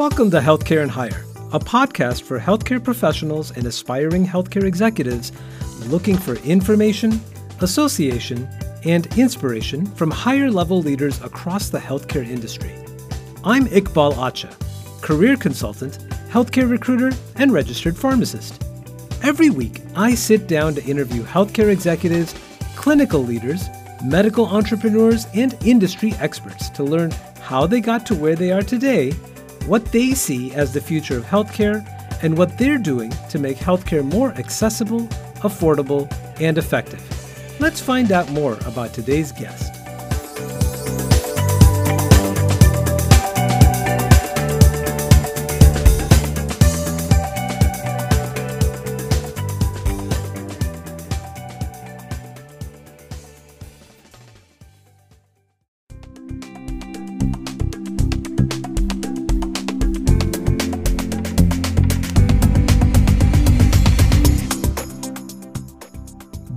Welcome to Healthcare and Higher, a podcast for healthcare professionals and aspiring healthcare executives looking for information, association, and inspiration from higher level leaders across the healthcare industry. I'm Iqbal Atcha, career consultant, healthcare recruiter, and registered pharmacist. Every week, I sit down to interview healthcare executives, clinical leaders, medical entrepreneurs, and industry experts to learn how they got to where they are today what they see as the future of healthcare, and what they're doing to make healthcare more accessible, affordable, and effective. Let's find out more about today's guest.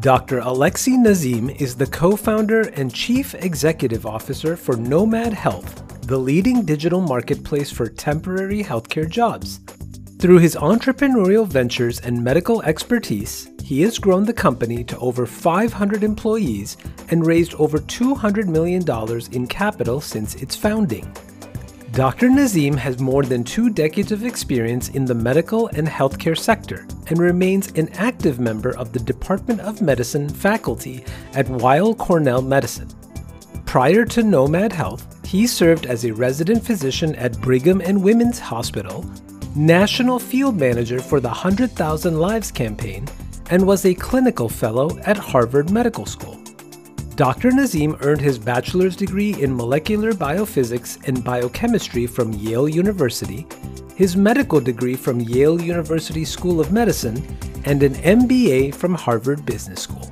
Dr. Alexi Nazem is the co founder and chief executive officer for Nomad Health, the leading digital marketplace for temporary healthcare jobs. Through his entrepreneurial ventures and medical expertise, he has grown the company to over 500 employees and raised over $200 million in capital since its founding. Dr. Nazem has more than two decades of experience in the medical and healthcare sector and remains an active member of the Department of Medicine faculty at Weill Cornell Medicine. Prior to Nomad Health, he served as a resident physician at Brigham and Women's Hospital, national field manager for the 100,000 Lives campaign, and was a clinical fellow at Harvard Medical School. Dr. Nazem earned his bachelor's degree in molecular biophysics and biochemistry from Yale University, his medical degree from Yale University School of Medicine, and an MBA from Harvard Business School.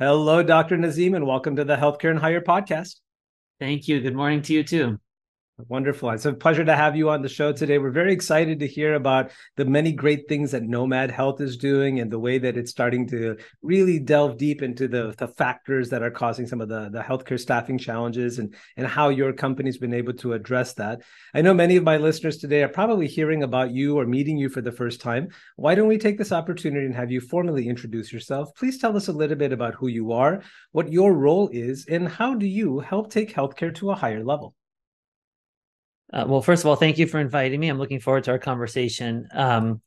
Hello, Dr. Nazem, and welcome to the Healthcare and Higher podcast. Thank you. Good morning to you too. Wonderful. It's a pleasure to have you on the show today. We're very excited to hear about the many great things that Nomad Health is doing and the way that it's starting to really delve deep into the, the factors that are causing some of the, the healthcare staffing challenges and, and how your company's been able to address that. I know many of my listeners today are probably hearing about you or meeting you for the first time. Why don't we take this opportunity and have you formally introduce yourself? Please tell us a little bit about who you are, what your role is, and how do you help take healthcare to a higher level? Uh, well, first of all, thank you for inviting me. I'm looking forward to our conversation. Um,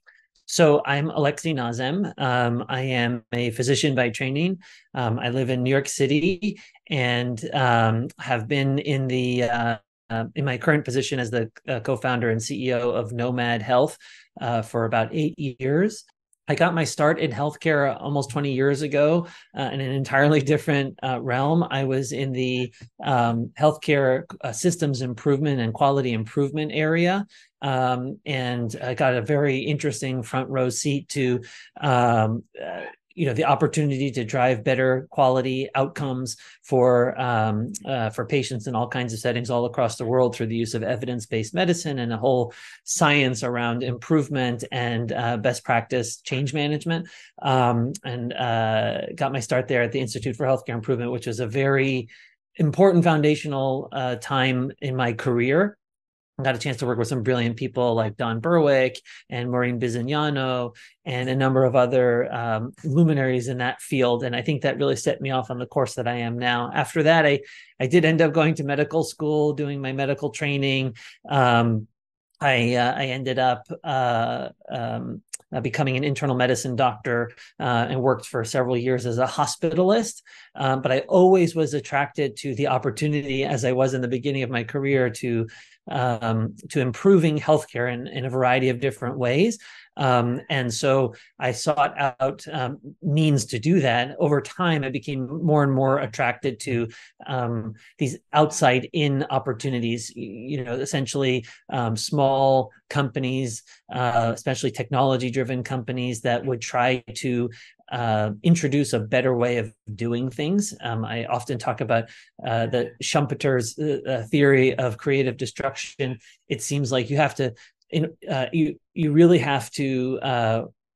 so I'm Alexi Nazem. Um, I am a physician by training. Um, I live in New York City and um, have been in the uh, uh, in my current position as the uh, co-founder and CEO of Nomad Health uh, for about eight years. I got my start in healthcare almost 20 years ago uh, in an entirely different uh, realm. I was in the um, healthcare uh, systems improvement and quality improvement area. Um, and I got a very interesting front row seat to um, uh, you know the opportunity to drive better quality outcomes for um, uh, for patients in all kinds of settings all across the world through the use of evidence-based medicine and a whole science around improvement and uh, best practice change management. Um, and uh, got my start there at the institute for healthcare improvement which was a very important foundational uh, time in my career got a chance to work with some brilliant people like Don Berwick and Maureen Bisognano and a number of other um, luminaries in that field. And I think that really set me off on the course that I am now. After that, I, I did end up going to medical school, doing my medical training. Um, I, uh, I ended up uh, um, uh, becoming an internal medicine doctor uh, and worked for several years as a hospitalist. Um, but I always was attracted to the opportunity, as I was in the beginning of my career, to um, to improving healthcare in, in a variety of different ways. Um, and so I sought out um, means to do that. Over time, I became more and more attracted to um, these outside in opportunities, you know, essentially um, small companies, uh, especially technology driven companies that would try to uh, introduce a better way of doing things. Um, I often talk about uh, the Schumpeter's uh, uh, theory of creative destruction. It seems like you have to in, uh, you you really have to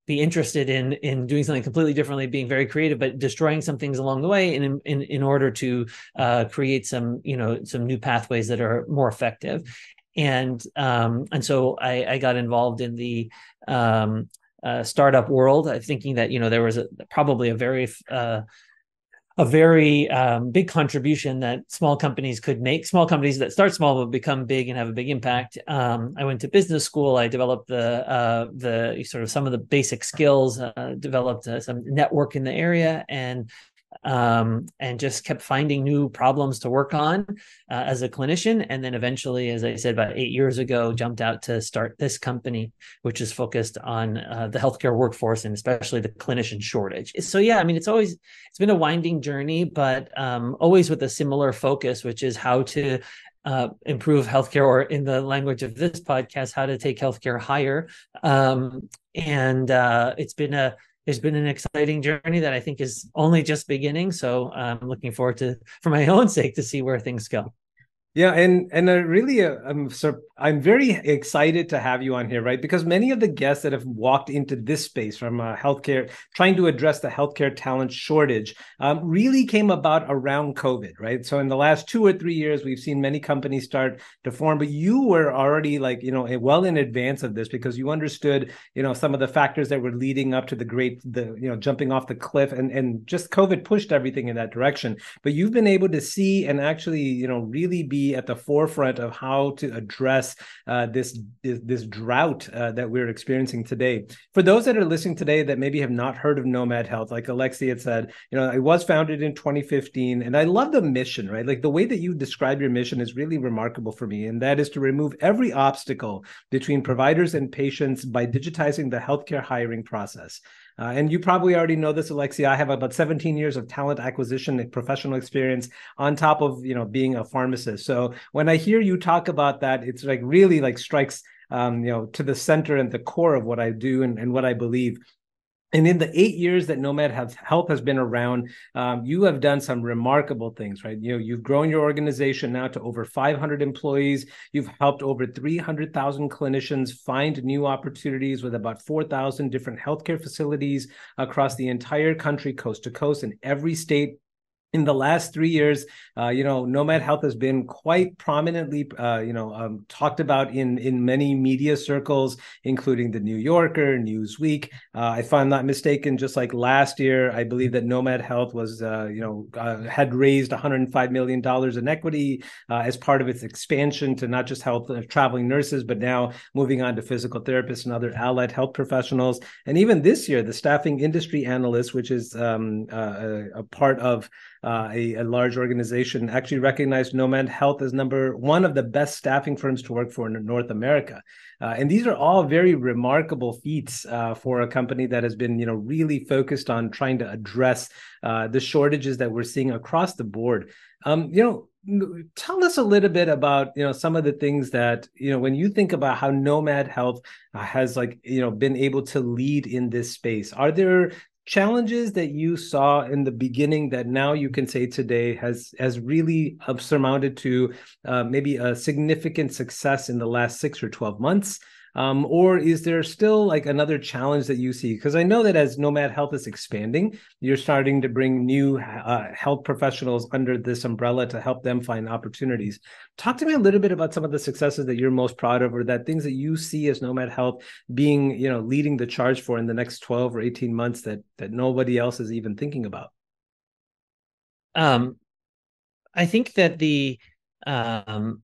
be interested in in doing something completely differently, being very creative, but destroying some things along the way, in in in order to create some you know some new pathways that are more effective. And um, and so I, I got involved in the um, uh, startup world, I'm thinking that you know there was a, probably a very uh, a very um, big contribution that small companies could make. Small companies that start small will become big and have a big impact. Um, I went to business school. I developed the uh, the sort of some of the basic skills. Uh, developed uh, some network in the area, and um, and just kept finding new problems to work on uh, as a clinician. And then eventually, as I said, about eight years ago, jumped out to start this company, which is focused on uh, the healthcare workforce and especially the clinician shortage. So yeah, I mean, it's always it's been a winding journey, but um, always with a similar focus, which is how to uh, improve healthcare, or in the language of this podcast, how to take healthcare higher. Um, and uh, it's been a it's been an exciting journey that I think is only just beginning. So I'm looking forward to, for my own sake, to see where things go. Yeah, and and I really, uh, I'm sur- I'm very excited to have you on here, right? Because many of the guests that have walked into this space from uh, healthcare, trying to address the healthcare talent shortage, um, really came about around COVID, right? So in the last two or three years, we've seen many companies start to form, but you were already like you know well in advance of this because you understood you know some of the factors that were leading up to the great the you know jumping off the cliff, and and just COVID pushed everything in that direction. But you've been able to see and actually you know really be at the forefront of how to address uh, this, this, this drought uh, that we're experiencing today. For those that are listening today that maybe have not heard of Nomad Health, like Alexi had said, you know, it was founded in 2015, and I love the mission, right? Like the way that you describe your mission is really remarkable for me, and that is to remove every obstacle between providers and patients by digitizing the healthcare hiring process. Uh, and you probably already know this, Alexia. I have about 17 years of talent acquisition and professional experience on top of you know being a pharmacist. So when I hear you talk about that, it's like really like strikes um, you know to the center and the core of what I do and, and what I believe. And in the eight years that Nomad Health has been around, um, you have done some remarkable things, right? You know, you've grown your organization now to over 500 employees. You've helped over 300,000 clinicians find new opportunities with about 4,000 different healthcare facilities across the entire country, coast to coast, in every state in the last three years, uh, you know, Nomad Health has been quite prominently, uh, you know, um, talked about in in many media circles, including the New Yorker, Newsweek. Uh, if I'm not mistaken, just like last year, I believe that Nomad Health was, uh, you know, uh, had raised 105 million dollars in equity uh, as part of its expansion to not just help traveling nurses, but now moving on to physical therapists and other allied health professionals. And even this year, the Staffing Industry Analyst, which is um, a, a part of uh, a, a, large organization, actually recognized Nomad Health as number one of the best staffing firms to work for in North America. Uh, and these are all very remarkable feats uh, for a company that has been, you know, really focused on trying to address uh, the shortages that we're seeing across the board. Um, you know, tell us a little bit about you know some of the things that you know when you think about how nomad health uh, has like you know been able to lead in this space are there challenges that you saw in the beginning that now you can say today has has really surmounted to uh, maybe a significant success in the last six or 12 months um, or is there still like another challenge that you see? Because I know that as Nomad Health is expanding, you're starting to bring new uh, health professionals under this umbrella to help them find opportunities. Talk to me a little bit about some of the successes that you're most proud of, or that things that you see as Nomad Health being, you know, leading the charge for in the next 12 or 18 months that that nobody else is even thinking about. Um, I think that the um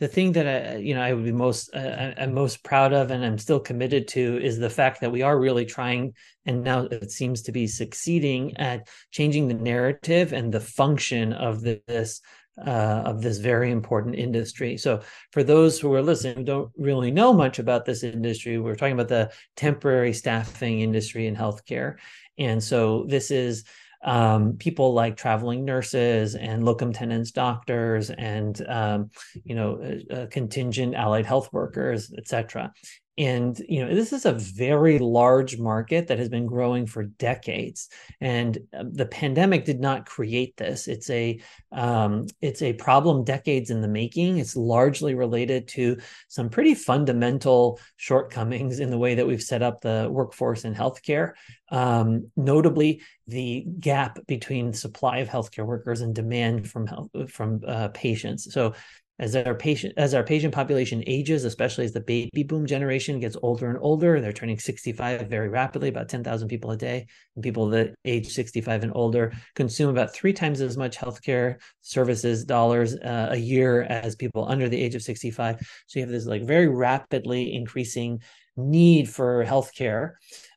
the thing that I, you know, I would be most, uh, I'm most proud of, and I'm still committed to, is the fact that we are really trying, and now it seems to be succeeding at changing the narrative and the function of this uh, of this very important industry. So, for those who are listening who don't really know much about this industry, we're talking about the temporary staffing industry in healthcare, and so this is um, people like traveling nurses and locum tenens doctors and um, you know uh, uh, contingent allied health workers, etc. and you know this is a very large market that has been growing for decades. And uh, the pandemic did not create this. It's a um, it's a problem decades in the making. It's largely related to some pretty fundamental shortcomings in the way that we've set up the workforce in healthcare. Um, notably the gap between supply of healthcare workers and demand from health, from uh, patients. So as our patient as our patient population ages, especially as the baby boom generation gets older and older, they're turning 65 very rapidly, about 10,000 people a day. And people that age 65 and older consume about three times as much healthcare services dollars uh, a year as people under the age of 65. So you have this like very rapidly increasing need for healthcare.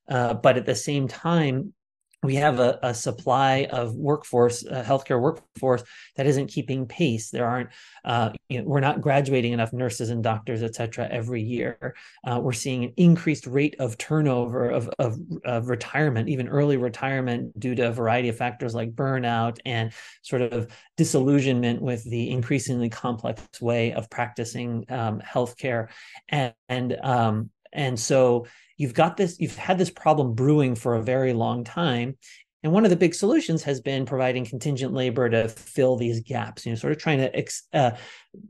Uh, but at the same time, we have a, a, supply of workforce, a healthcare workforce that isn't keeping pace. There aren't, uh, you know, we're not graduating enough nurses and doctors, et cetera, every year. Uh, we're seeing an increased rate of turnover, of, of, of, retirement, even early retirement, due to a variety of factors like burnout and sort of disillusionment with the increasingly complex way of practicing um, healthcare. And, and, um, and so you've got this you've had this problem brewing for a very long time and one of the big solutions has been providing contingent labor to fill these gaps, you know, sort of trying to ex, uh,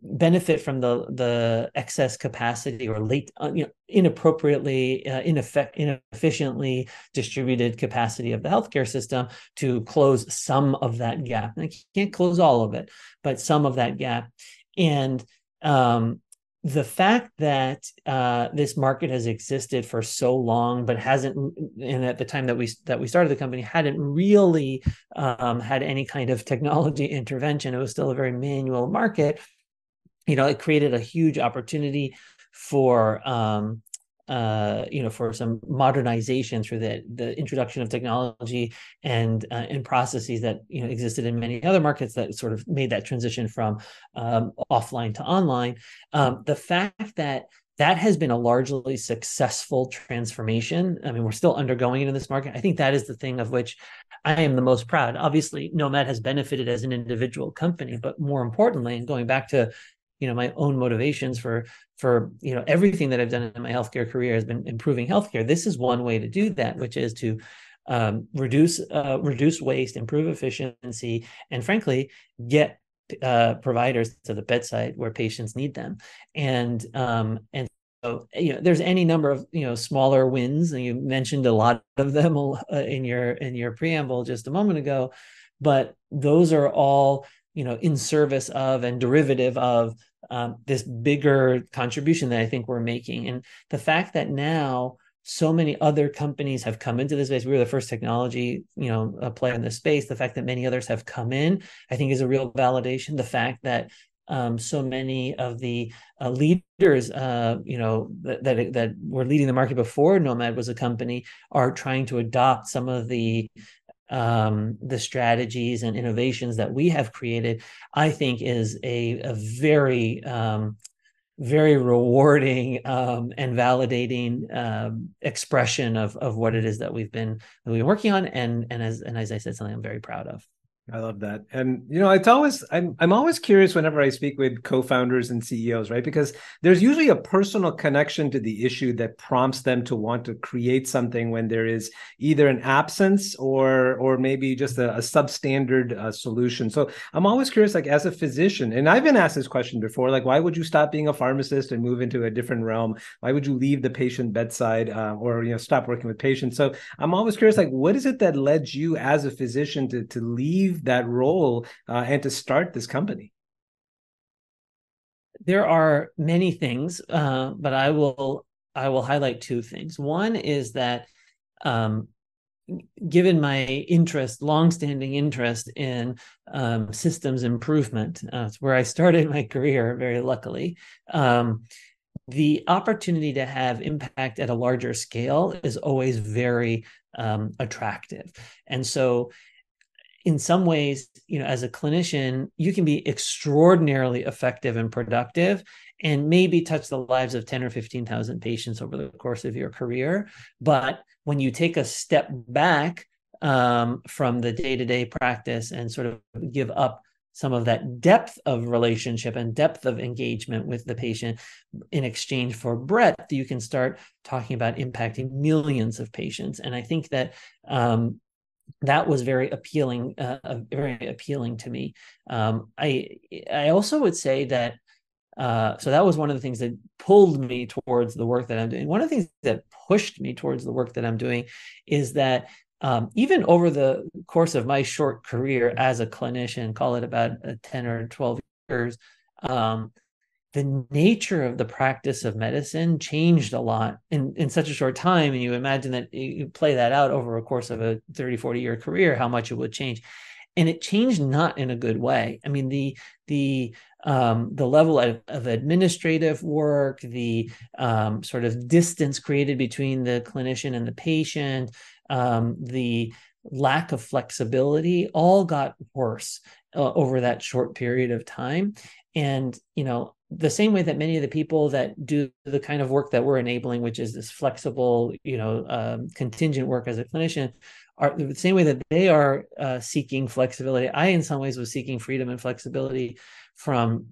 benefit from the the excess capacity or late, uh, you know, inappropriately, uh, ineffect, inefficiently distributed capacity of the healthcare system to close some of that gap. And I can't close all of it, but some of that gap. And um, the fact that uh, this market has existed for so long but hasn't and at the time that we that we started the company hadn't really um, had any kind of technology intervention it was still a very manual market you know it created a huge opportunity for um, uh, you know, for some modernization through the the introduction of technology and uh, and processes that you know existed in many other markets that sort of made that transition from um, offline to online. Um, the fact that that has been a largely successful transformation. I mean, we're still undergoing it in this market. I think that is the thing of which I am the most proud. Obviously, Nomad has benefited as an individual company, but more importantly, and going back to you know my own motivations for for you know everything that I've done in my healthcare career has been improving healthcare. This is one way to do that, which is to um, reduce uh, reduce waste, improve efficiency, and frankly, get uh, providers to the bedside where patients need them. And um, and so you know, there's any number of you know smaller wins, and you mentioned a lot of them uh, in your in your preamble just a moment ago. But those are all you know in service of and derivative of um, this bigger contribution that I think we're making. And the fact that now so many other companies have come into this space. We were the first technology, you know, player in this space. The fact that many others have come in, I think, is a real validation. The fact that um, so many of the uh, leaders, uh, you know, that, that that were leading the market before Nomad was a company, are trying to adopt some of the um, the strategies and innovations that we have created, I think is a, a very um, very rewarding um, and validating um, expression of of what it is that we've been that we've been working on, and and as and as I said, something I'm very proud of. I love that. And you know, it's always I'm I'm always curious whenever I speak with co-founders and CEOs, right? Because there's usually a personal connection to the issue that prompts them to want to create something when there is either an absence or or maybe just a, a substandard uh, solution. So I'm always curious, like as a physician, and I've been asked this question before, like why would you stop being a pharmacist and move into a different realm? Why would you leave the patient bedside uh, or you know stop working with patients? So I'm always curious, like what is it that led you as a physician to to leave leave that role uh, and to start this company? There are many things, uh, but I will I will highlight two things. One is that um, given my interest, longstanding interest in um, systems improvement, uh, where I started my career, very luckily. Um, the opportunity to have impact at a larger scale is always very um, attractive. And so in some ways, you know, as a clinician, you can be extraordinarily effective and productive and maybe touch the lives of 10 or 15,000 patients over the course of your career. But when you take a step back um, from the day to day practice and sort of give up some of that depth of relationship and depth of engagement with the patient in exchange for breadth you can start talking about impacting millions of patients and i think that um, that was very appealing uh, very appealing to me um, i i also would say that uh, so that was one of the things that pulled me towards the work that I'm doing. One of the things that pushed me towards the work that I'm doing is that um, even over the course of my short career as a clinician, call it about 10 or 12 years, um, the nature of the practice of medicine changed a lot in, in such a short time. And you imagine that you play that out over a course of a 30, 40 year career, how much it would change. And it changed not in a good way. I mean, the the um, the level of, of, administrative work, the um, sort of distance created between the clinician and the patient, um, the lack of flexibility all got worse uh, over that short period of time. And, you know, the same way that many of the people that do the kind of work that we're enabling, which is this flexible, you know, um, contingent work as a clinician, are the same way that they are uh, seeking flexibility. I, in some ways, was seeking freedom and flexibility from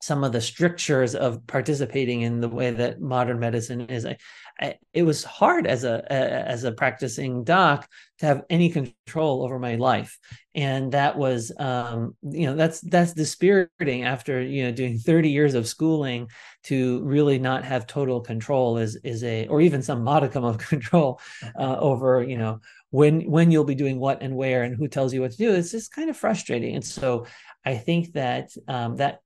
some of the strictures of participating in the way that modern medicine is. I, I, it was hard as a, a, as a practicing doc to have any control over my life, and that was um, you know that's that's dispiriting after you know doing thirty years of schooling to really not have total control is is a or even some modicum of control uh, over you know when when you'll be doing what and where and who tells you what to do. It's just kind of frustrating, and so I think that um, that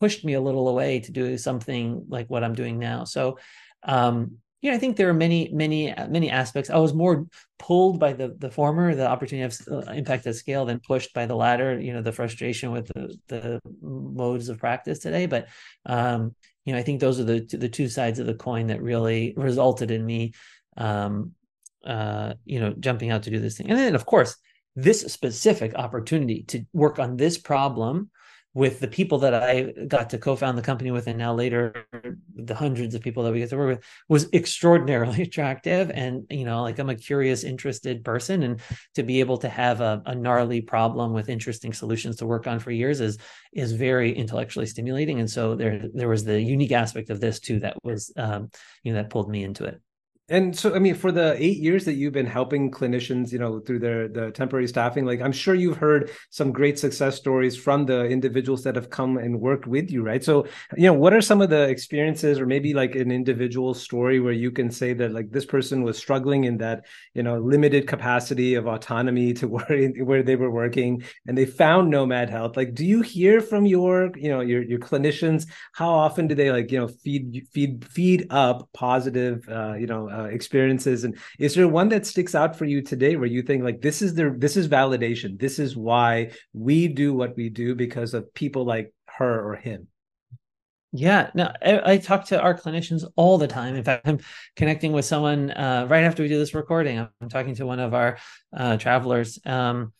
pushed me a little away to do something like what I'm doing now. So, um, know, I think there are many, many, many aspects. I was more pulled by the the former, the opportunity of uh, impact at scale, than pushed by the latter. You know, the frustration with the the modes of practice today. But um, you know, I think those are the the two sides of the coin that really resulted in me, um, uh, you know, jumping out to do this thing. And then, of course, this specific opportunity to work on this problem with the people that I got to co-found the company with, and now later the hundreds of people that we get to work with, was extraordinarily attractive. And you know, like I'm a curious, interested person, and to be able to have a, a gnarly problem with interesting solutions to work on for years is is very intellectually stimulating. And so there there was the unique aspect of this too that was um, you know that pulled me into it. And so, I mean, for the eight years that you've been helping clinicians, you know, through their the temporary staffing, like I'm sure you've heard some great success stories from the individuals that have come and worked with you, right? So, you know, what are some of the experiences, or maybe like an individual story where you can say that like this person was struggling in that, you know, limited capacity of autonomy to where where they were working, and they found Nomad Health. Like, do you hear from your, you know, your your clinicians? How often do they like, you know, feed feed feed up positive, uh, you know uh, experiences and is there one that sticks out for you today where you think like this is the this is validation this is why we do what we do because of people like her or him yeah, no, I, I, talk to our clinicians all the time. In fact, I'm connecting with someone uh, right after we do this recording. I'm talking to one of our uh, travelers. Um,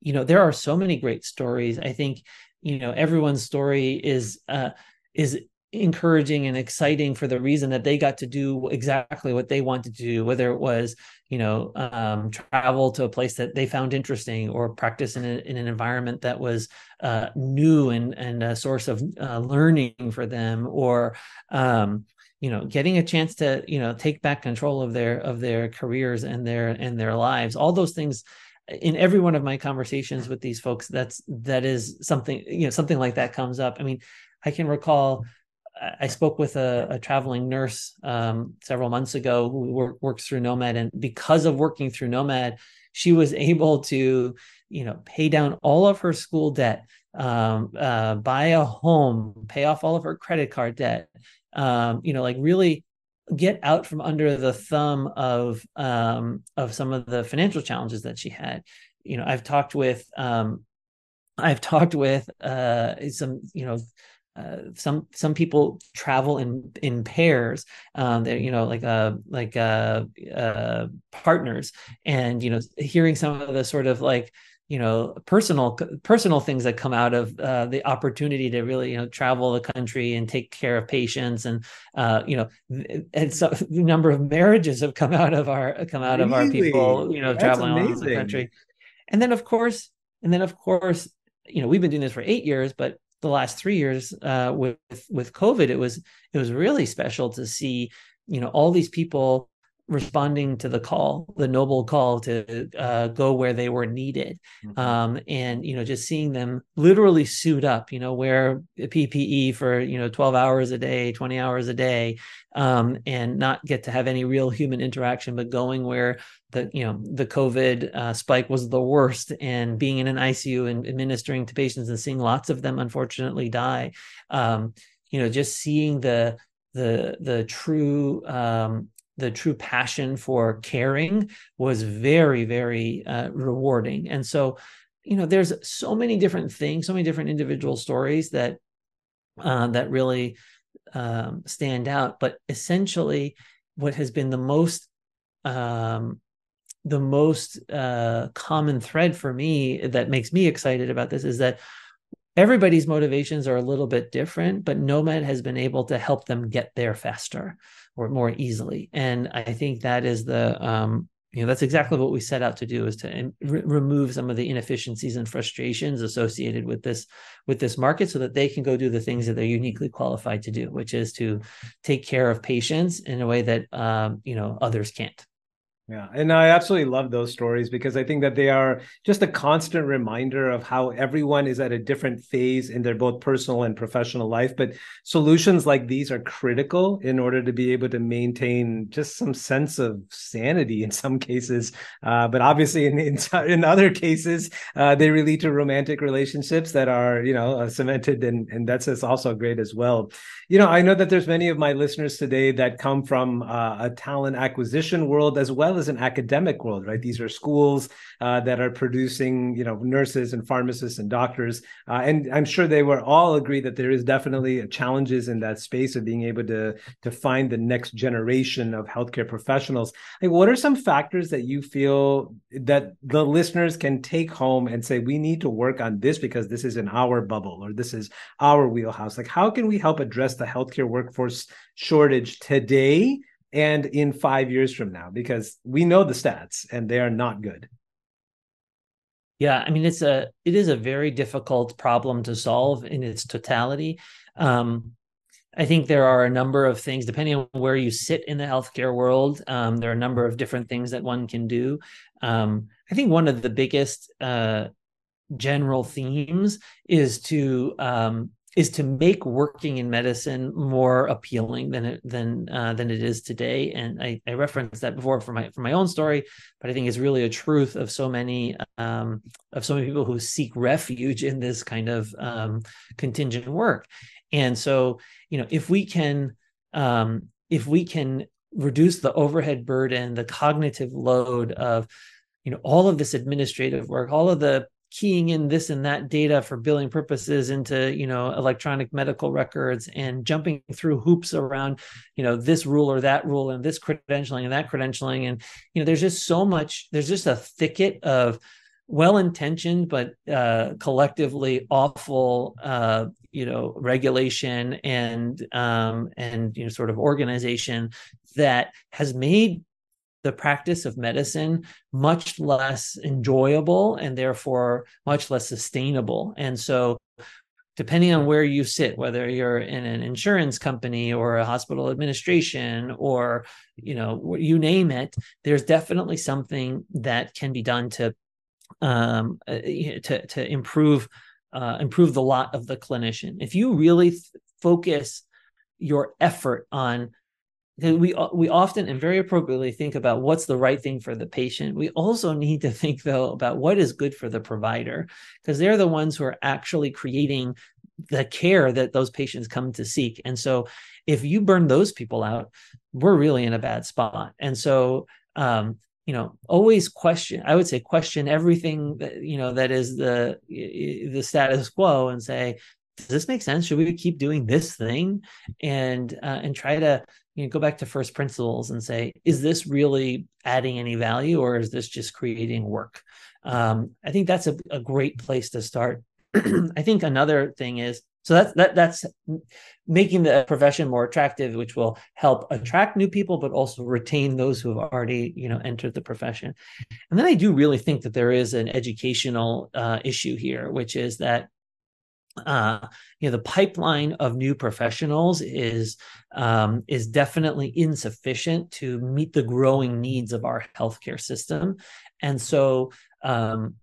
you know, there are so many great stories. I think you know everyone's story is uh, is encouraging and exciting for the reason that they got to do exactly what they wanted to do whether it was you know um, travel to a place that they found interesting or practice in, a, in an environment that was uh, new and and a source of uh, learning for them or um, you know getting a chance to you know take back control of their of their careers and their and their lives. All those things in every one of my conversations with these folks that's that is something you know something like that comes up. I mean i can recall I spoke with a, a traveling nurse um, several months ago who work, works through Nomad, and because of working through Nomad, she was able to, you know, pay down all of her school debt, um, uh, buy a home, pay off all of her credit card debt, um, you know, like really get out from under the thumb of um, of some of the financial challenges that she had. You know, I've talked with um, I've talked with uh, some, you know, uh, some some people travel in in pairs um they're you know like uh like uh, uh partners. And you know hearing some of the sort of like you know personal personal things that come out of uh, the opportunity to really you know travel the country and take care of patients and uh, you know and so the number of marriages have come out of our come out really? of our people you know That's traveling all over the country. And then of course and then of course you know we've been doing this for eight years but the last three years uh, with with covid it was it was really special to see you know all these people responding to the call, the noble call to uh, go where they were needed, mm-hmm. um, and you know just seeing them literally suit up, you know, wear PPE for you know twelve hours a day, twenty hours a day, um, and not get to have any real human interaction, but going where the you know the COVID uh, spike was the worst, and being in an ICU and administering to patients and seeing lots of them unfortunately die. Um, you know, just seeing the the the true um, the true passion for caring was very very uh, rewarding. And so you know there's so many different things so many different individual stories that uh, that really um, stand out. But essentially what has been the most um, the most uh, common thread for me that makes me excited about this is that everybody's motivations are a little bit different but nomad has been able to help them get there faster or more easily. And I think that is the um, you know that's exactly what we set out to do is to re- remove some of the inefficiencies and frustrations associated with this with this market so that they can go do the things that they're uniquely qualified to do which is to take care of patients in a way that um, you know others can't yeah, and I absolutely love those stories because I think that they are just a constant reminder of how everyone is at a different phase in their both personal and professional life. But solutions like these are critical in order to be able to maintain just some sense of sanity in some cases. Uh, but obviously, in in, in other cases, uh, they lead to romantic relationships that are you know uh, cemented, and and that's also great as well. You know, I know that there's many of my listeners today that come from uh, a talent acquisition world as well as an academic world, right? These are schools uh, that are producing, you know, nurses and pharmacists and doctors, uh, and I'm sure they will all agree that there is definitely challenges in that space of being able to to find the next generation of healthcare professionals. Like, what are some factors that you feel that the listeners can take home and say we need to work on this because this is in our bubble or this is our wheelhouse? Like, how can we help address the healthcare workforce shortage today and in five years from now because we know the stats and they are not good. Yeah i mean it's a it is a very difficult problem to solve in its totality. Um, i think there are a number of things depending on where you sit in the healthcare world um, there are a number of different things that one can do. Um, i think one of the biggest uh, general themes is to um, is to make working in medicine more appealing than it than uh, than it is today. And I, I, referenced that before for my for my own story, but I think it's really a truth of so many um, of so many people who seek refuge in this kind of um, contingent work. And so, you know, if we can um, if we can reduce the overhead burden, the cognitive load of you know all of this administrative work, all of the keying in this and that data for billing purposes into you know electronic medical records and jumping through hoops around you know this rule or that rule and this credentialing and that credentialing. And you know there's just so much there's just a thicket of well-intentioned but uh, collectively awful uh, you know regulation and um, and you know sort of organization that has made the practice of medicine much less enjoyable and therefore much less sustainable. And so, depending on where you sit, whether you're in an insurance company or a hospital administration or you know you name it, there's definitely something that can be done to um, uh, to to improve uh, improve the lot of the clinician. If you really th- focus your effort on we we often and very appropriately think about what's the right thing for the patient. We also need to think though about what is good for the provider because they're the ones who are actually creating the care that those patients come to seek. And so if you burn those people out, we're really in a bad spot. And so um, you know always question i would say question everything that you know that is the the status quo and say does this make sense should we keep doing this thing and uh, and try to you know, go back to first principles and say, is this really adding any value or is this just creating work? Um, I think that's a, a great place to start. I think another thing is so that's that that's making the profession more attractive which will help attract new people but also retain those who have already you know entered the profession and then i do really think that there is an educational uh, issue here which is that uh, you know the pipeline of new professionals is um, is definitely insufficient to meet the growing needs of our healthcare system, and so um,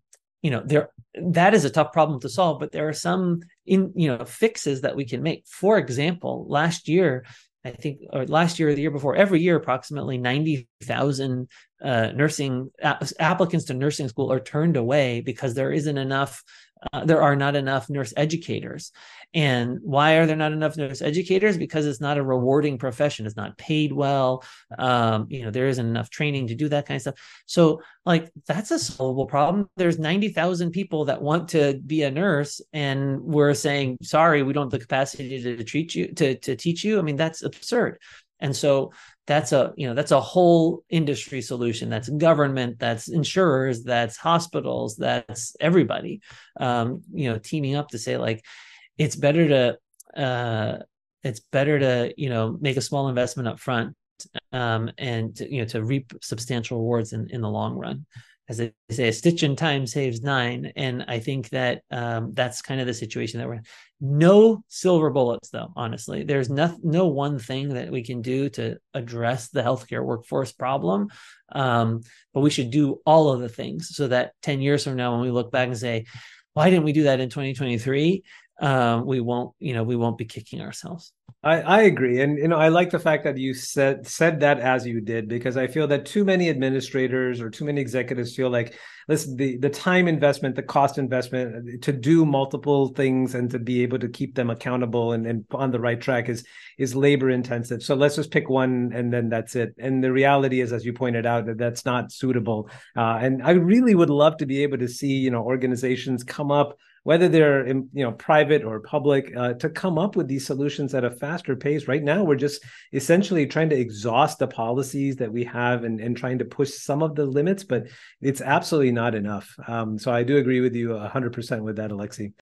you know there that is a tough problem to solve. But there are some in you know fixes that we can make. For example, last year. I think, or last year or the year before, every year, approximately 90,000 uh, nursing applicants to nursing school are turned away because there isn't enough uh, there are not enough nurse educators. And why are there not enough nurse educators? Because it's not a rewarding profession. It's not paid well. Um, you know, there isn't enough training to do that kind of stuff. So, like, that's a solvable problem. There's 90,000 people that want to be a nurse, and we're saying, sorry, we don't have the capacity to, to treat you, to, to teach you. I mean, that's absurd. And so that's a you know that's a whole industry solution. That's government that's insurers that's hospitals that's everybody. Um you know teaming up to say like it's better to uh it's better to you know make a small investment up front um and you know to reap substantial rewards in in the long run as they say, a stitch in time saves nine. And I think that um, that's kind of the situation that we're in. No silver bullets, though, honestly. There's no, no one thing that we can do to address the healthcare workforce problem. Um, but we should do all of the things so that 10 years from now, when we look back and say, why didn't we do that in 2023? Um, we won't, you know, we won't be kicking ourselves. I, I agree, and you know I like the fact that you said said that as you did because I feel that too many administrators or too many executives feel like listen the the time investment, the cost investment uh, to do multiple things and to be able to keep them accountable and, and on the right track is is labor intensive. So let's just pick one and then that's it. And the reality is, as you pointed out, that that's not suitable. Uh, and I really would love to be able to see you know organizations come up whether they're you know private or public, uh, to come up with these solutions at a faster pace. Right now, we're just essentially trying to exhaust the policies that we have and, and trying to push some of the limits, but it's absolutely not enough. Um, so I do agree with you 100% with that, Alexi.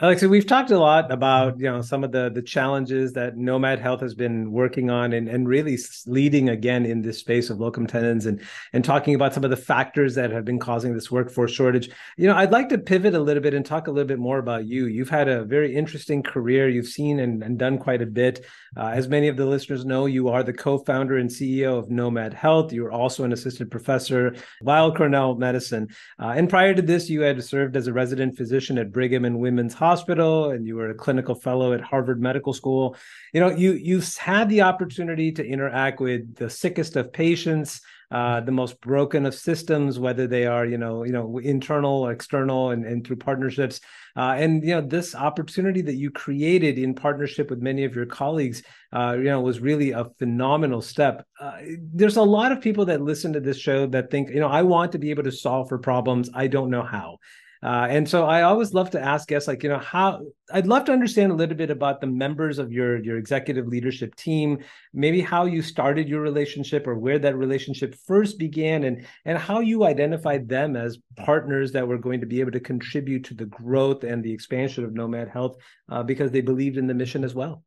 Alex, we've talked a lot about you know some of the the challenges that Nomad Health has been working on and, and really leading again in this space of locum tenens and and talking about some of the factors that have been causing this workforce shortage. You know, I'd like to pivot a little bit and talk a little bit more about you. You've had a very interesting career. You've seen and, and done quite a bit. Uh, as many of the listeners know, you are the co-founder and CEO of Nomad Health. You're also an assistant professor Weill Cornell Medicine. Uh, and prior to this, you had served as a resident physician at Brigham and Women's Hospital, and you were a clinical fellow at Harvard Medical School. You know, you you've had the opportunity to interact with the sickest of patients, uh, the most broken of systems, whether they are you know you know internal external, and, and through partnerships. Uh, and you know this opportunity that you created in partnership with many of your colleagues, uh, you know, was really a phenomenal step. Uh, there's a lot of people that listen to this show that think, you know, I want to be able to solve for problems. I don't know how. Uh, and so I always love to ask guests, like, you know, how I'd love to understand a little bit about the members of your your executive leadership team, maybe how you started your relationship or where that relationship first began, and and how you identified them as partners that were going to be able to contribute to the growth and the expansion of Nomad Health uh, because they believed in the mission as well.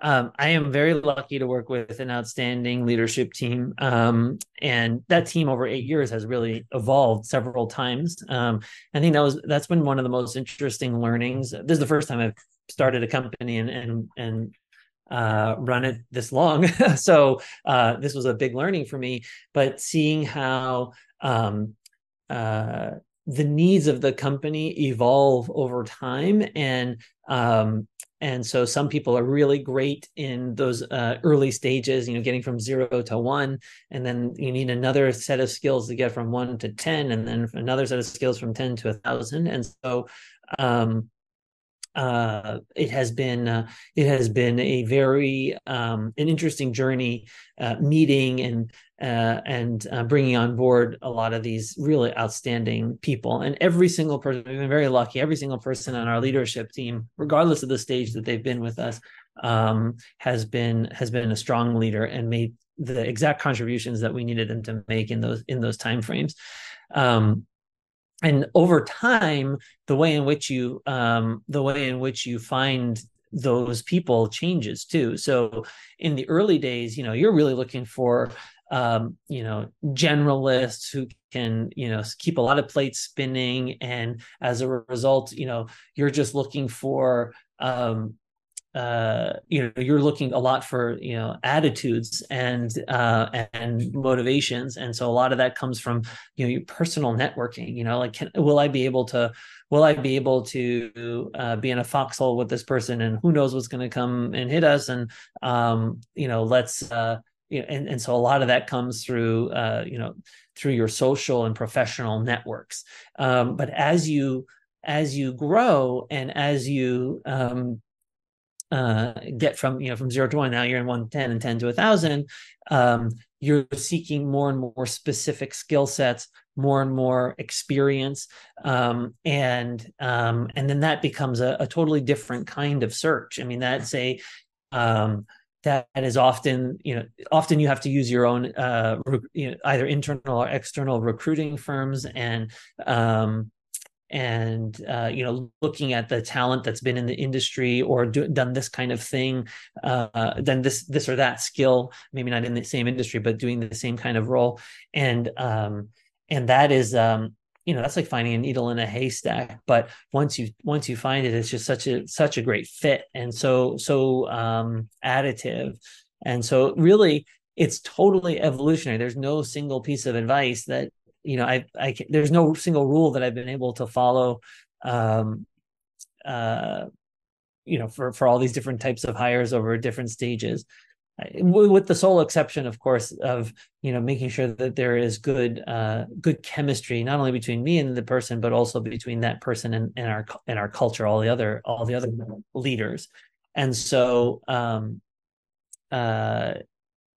Um, I am very lucky to work with an outstanding leadership team. Um, and that team over eight years has really evolved several times. Um, I think that was that's been one of the most interesting learnings. This is the first time I've started a company and and and uh, run it this long. so uh, this was a big learning for me. But seeing how um, uh, the needs of the company evolve over time and um, and so some people are really great in those uh, early stages you know getting from zero to one and then you need another set of skills to get from one to 10 and then another set of skills from 10 to a thousand. And so um, uh, it has been uh, it has been a very um, an interesting journey uh, meeting and uh, and uh, bringing on board a lot of these really outstanding people. And every single person we've been very lucky every single person on our leadership team regardless of the stage that they've been with us um, has been has been a strong leader and made the exact contributions that we needed them to make in those in those time frames um, and over time the way in which you um, the way in which you find those people changes too. So in the early days you know you're really looking for um, you know generalists who can you know keep a lot of plates spinning. And as a result you know you're just looking for um, uh, you know you're looking a lot for you know attitudes and uh, and motivations. And so a lot of that comes from you know your personal networking you know like can, will i be able to will i be able to uh, be in a foxhole with this person? And who knows what's going to come and hit us? And um, you know let's uh, you know, and, and so a lot of that comes through uh, you know through your social and professional networks. Um, but as you as you grow and as you um, uh, get from you know from zero to one now you're in 110 and 10 to a thousand um, you're seeking more and more specific skill sets more and more experience um, and um, and then that becomes a, a, totally different kind of search. I mean that's a um, that is often you know often you have to use your own uh, you know, either internal or external recruiting firms and um, and uh, you know looking at the talent that's been in the industry or do, done this kind of thing uh, done this this or that skill maybe not in the same industry but doing the same kind of role. And um, and that is um, you know that's like finding a needle in a haystack but once you once you find it it's just such a such a great fit and so so um, additive. And so really it's totally evolutionary. There's no single piece of advice that you know, I, I, can, there's no single rule that I've been able to follow, um, uh, you know, for for all these different types of hires over different stages, with the sole exception, of course, of you know making sure that there is good uh, good chemistry not only between me and the person, but also between that person and, and our and our culture, all the other all the other leaders, and so um, uh,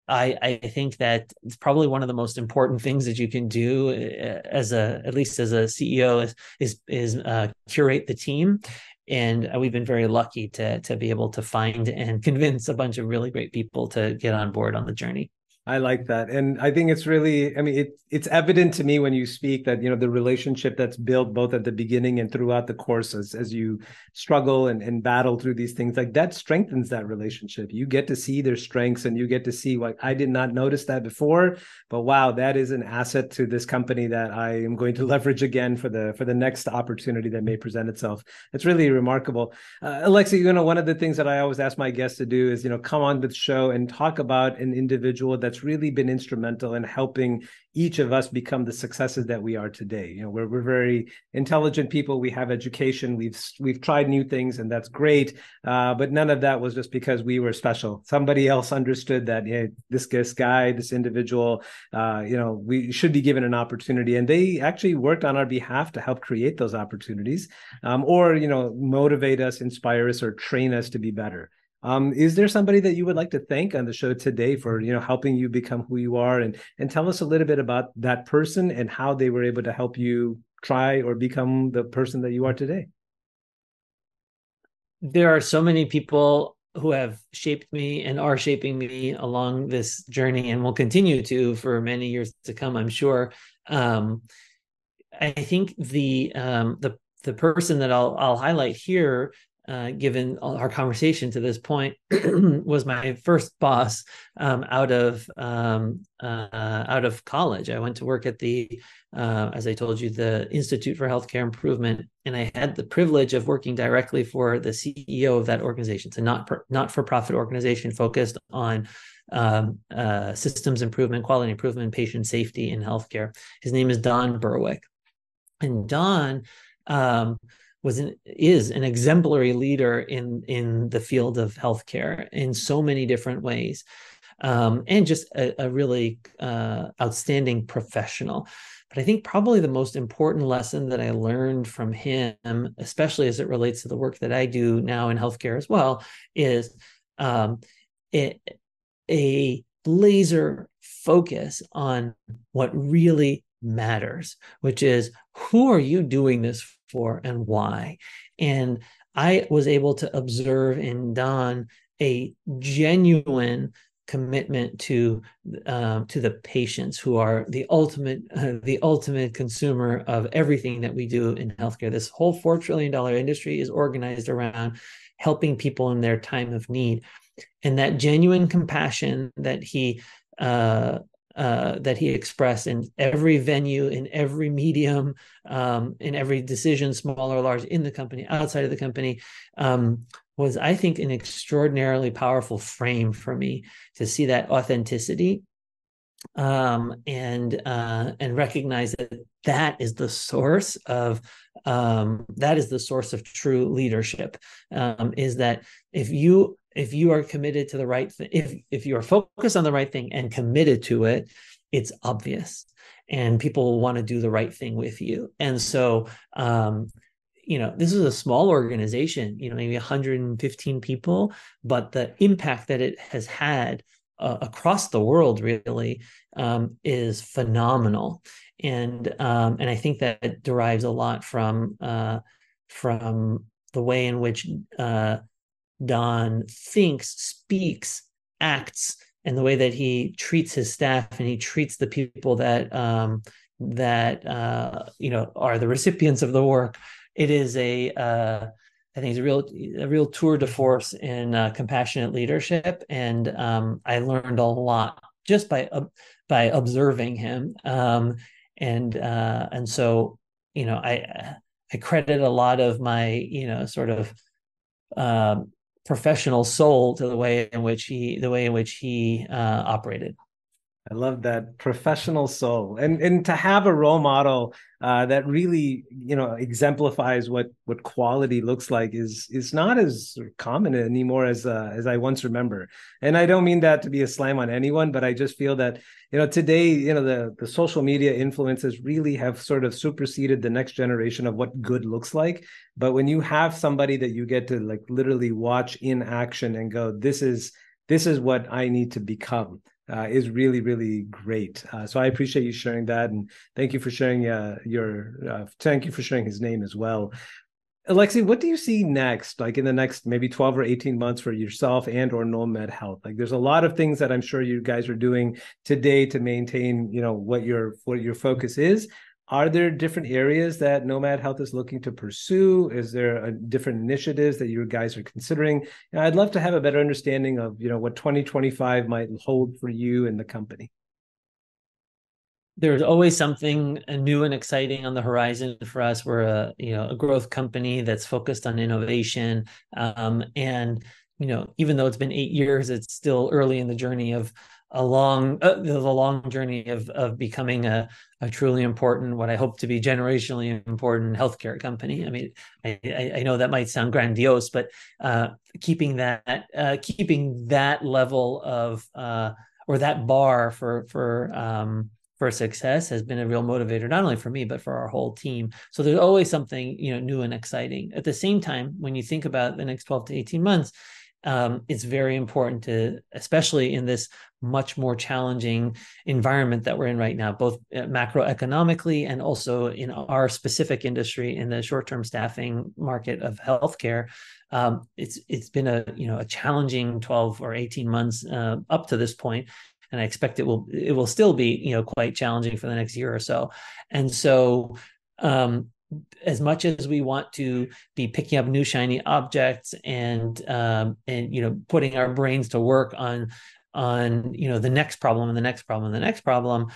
I, I think that it's probably one of the most important things that you can do uh, as a at least as a CEO is is, is uh, curate the team, and uh, we've been very lucky to to be able to find and convince a bunch of really great people to get on board on the journey. I like that. And I think it's really, I mean, it, it's evident to me when you speak that, you know, the relationship that's built both at the beginning and throughout the course as, as you struggle and, and battle through these things, like that strengthens that relationship. You get to see their strengths and you get to see, like, I did not notice that before, but wow, that is an asset to this company that I am going to leverage again for the, for the next opportunity that may present itself. It's really remarkable. Uh, Alexi, you know, one of the things that I always ask my guests to do is, you know, come on the show and talk about an individual that's that's really been instrumental in helping each of us become the successes that we are today. You know, we're we're very intelligent people. We have education. We've we've tried new things, and that's great. Uh, but none of that was just because we were special. Somebody else understood that hey, this this guy, this individual, uh, you know, we should be given an opportunity, and they actually worked on our behalf to help create those opportunities, um, or you know, motivate us, inspire us, or train us to be better. Um, is there somebody that you would like to thank on the show today for you know helping you become who you are and and tell us a little bit about that person and how they were able to help you try or become the person that you are today? There are so many people who have shaped me and are shaping me along this journey and will continue to for many years to come, I'm sure. Um, I think the um, the the person that I'll I'll highlight here uh, given our conversation to this point, was my first boss um, out of um, uh, out of college. I went to work at the, uh, as I told you, the Institute for Healthcare Improvement, and I had the privilege of working directly for the CEO of that organization. It's a not not for profit organization focused on um, uh, systems improvement, quality improvement, patient safety in healthcare. His name is Don Berwick, and Don. Was an is an exemplary leader in in the field of healthcare in so many different ways, um, and just a, a really uh, outstanding professional. But I think probably the most important lesson that I learned from him, especially as it relates to the work that I do now in healthcare as well, is um, it, a laser focus on what really matters, which is who are you doing this for and why. And I was able to observe in Don a genuine commitment to um, to the patients who are the ultimate uh, the ultimate consumer of everything that we do in healthcare. This whole four trillion dollar industry is organized around helping people in their time of need, and that genuine compassion that he uh, uh, that he expressed in every venue, in every medium, um, in every decision, small or large, in the company, outside of the company, um, was, I think, an extraordinarily powerful frame for me to see that authenticity um, and uh, and recognize that that is the source of um, that is the source of true leadership. Um, is that if you if you are committed to the right thing, if if you are focused on the right thing and committed to it, it's obvious, and people want to do the right thing with you. And so, um, you know, this is a small organization, you know, maybe 115 people, but the impact that it has had uh, across the world really um, is phenomenal, and um, and I think that derives a lot from uh, from the way in which uh, Don thinks, speaks, acts, and the way that he treats his staff and he treats the people that um, that uh, you know are the recipients of the work. It is a uh, I think it's a real a real tour de force in uh, compassionate leadership, and um, I learned a lot just by by observing him. Um, and uh, and so you know I I credit a lot of my you know sort of um, professional soul to the way in which he the way in which he uh, operated. I love that professional soul, and and to have a role model uh, that really you know exemplifies what what quality looks like is is not as common anymore as uh, as I once remember. And I don't mean that to be a slam on anyone, but I just feel that you know today you know the the social media influences really have sort of superseded the next generation of what good looks like. But when you have somebody that you get to like literally watch in action and go, this is this is what I need to become uh, is really really great. Uh, so I appreciate you sharing that, and thank you for sharing uh, your uh, thank you for sharing his name as well. Alexi, what do you see next, like in the next maybe 12 or 18 months for yourself and or Nomad Health? Like there's a lot of things that I'm sure you guys are doing today to maintain, you know, what your what your focus is are there different areas that nomad health is looking to pursue? Is there a, different initiatives that you guys are considering? And i'd love to have a better understanding of you know what 2025 might hold for you and the company. There's always something new and exciting on the horizon for us. We're a you know a growth company that's focused on innovation. Um, and you know even though it's been eight years it's still early in the journey of a long uh, the long journey of of becoming a, a truly important what i hope to be generationally important healthcare company. I mean i i know that might sound grandiose but uh, keeping that uh, keeping that level of uh, or that bar for for um, for success has been a real motivator not only for me but for our whole team. So there's always something you know new and exciting. At the same time when you think about the next 12 to 18 months um, it's very important to, especially in this much more challenging environment that we're in right now, both uh, macroeconomically and also in our specific industry in the short-term staffing market of healthcare. Um, it's it's been a you know a challenging 12 or 18 months uh, up to this point, and I expect it will it will still be you know quite challenging for the next year or so. And so um, as much as we want to be picking up new shiny objects and um, and you know putting our brains to work on on you know the next problem and the next problem and the next problem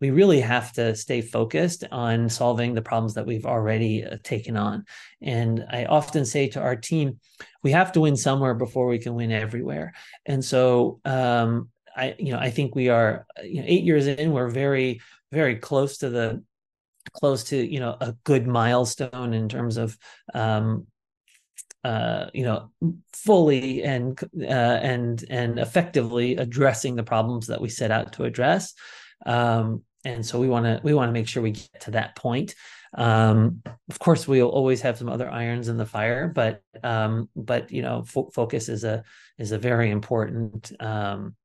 we really have to stay focused on solving the problems that we've already uh, taken on. And i often say to our team we have to win somewhere before we can win everywhere. And so um, i you know i think we are you know 8 years in we're very very close to the close to you know a good milestone in terms of um, uh, you know fully and uh, and and effectively addressing the problems that we set out to address. Um, and so we want to we want to make sure we get to that point. Um, of course we'll always have some other irons in the fire but um, but you know fo- focus is a is a very important um,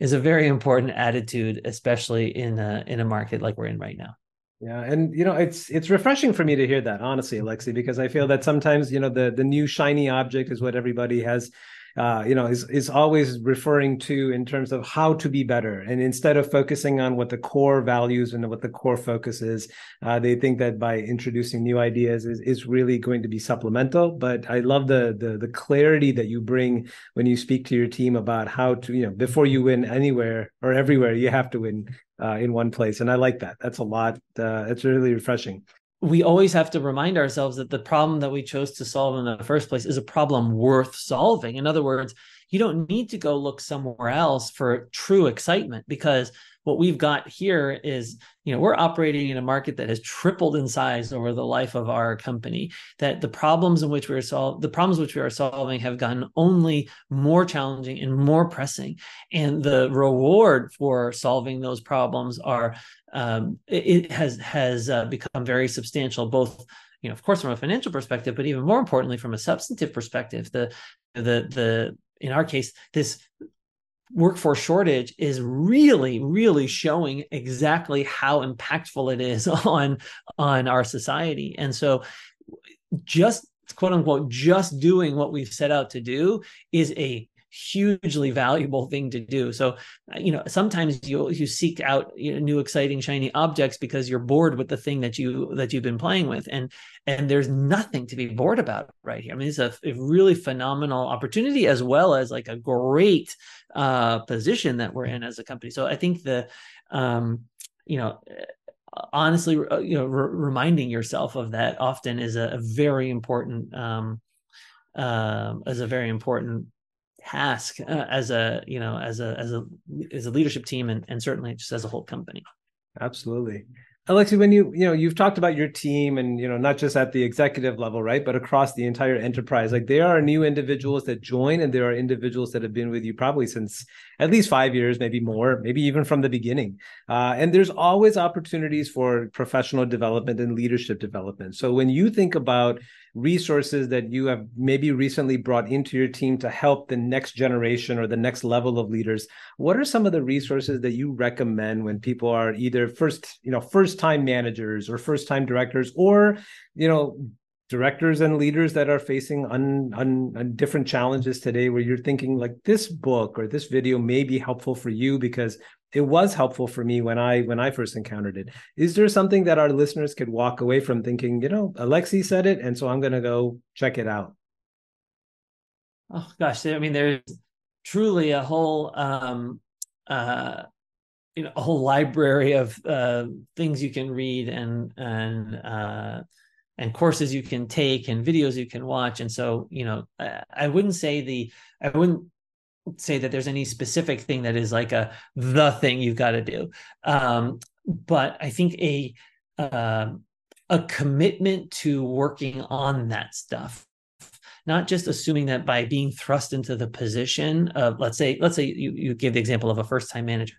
is a very important attitude especially in a in a market like we're in right now yeah, and you know it's it's refreshing for me to hear that honestly, Alexi, because I feel that sometimes you know the the new shiny object is what everybody has uh, you know, is is always referring to in terms of how to be better. And instead of focusing on what the core values and what the core focus is, uh, they think that by introducing new ideas is, is really going to be supplemental. But I love the, the the clarity that you bring when you speak to your team about how to, you know, before you win anywhere or everywhere, you have to win uh, in one place. And I like that. That's a lot. Uh, it's really refreshing we always have to remind ourselves that the problem that we chose to solve in the first place is a problem worth solving. In other words, you don't need to go look somewhere else for true excitement because what we've got here is you know we're operating in a market that has tripled in size over the life of our company that the problems in which we are solving the problems which we are solving have gotten only more challenging and more pressing. And the reward for solving those problems are um, it, has has uh, become very substantial both you know of course from a financial perspective but even more importantly from a substantive perspective. The the the in our case this workforce shortage is really really showing exactly how impactful it is on on our society and so just quote unquote just doing what we've set out to do is a hugely valuable thing to do. So, you know, sometimes you you seek out you know, new exciting shiny objects because you're bored with the thing that you that you've been playing with, and and there's nothing to be bored about right here. I mean, it's a, a really phenomenal opportunity as well as like a great uh, position that we're in as a company. So I think the um, you know honestly uh, you know re- reminding yourself of that often is a, a very important um, uh, is a very important task uh, as a you know as a as a as a leadership team and, and certainly just as a whole company absolutely Alexi, when you you know you've talked about your team and you know not just at the executive level, right, but across the entire enterprise. Like there are new individuals that join, and there are individuals that have been with you probably since at least five years, maybe more, maybe even from the beginning. Uh, and there's always opportunities for professional development and leadership development. So when you think about resources that you have maybe recently brought into your team to help the next generation or the next level of leaders. What are some of the resources that you recommend when people are either first you know first time managers or first time directors or you know directors and leaders that are facing un, un, un, different challenges today where you're thinking like this book or this video may be helpful for you because it was helpful for me when I when I first encountered it. Is there something that our listeners could walk away from thinking, you know, Alexi said it, and so I'm going to go check it out? Oh gosh, I mean, there's truly a whole um, uh, you know a whole library of uh, things you can read and and uh, and courses you can take and videos you can watch. And so you know, I, I wouldn't say the I wouldn't say that there's any specific thing that is like a the thing you've got to do. Um, but i think a uh, a commitment to working on that stuff not just assuming that by being thrust into the position of let's say let's say you, you give the example of a first time manager.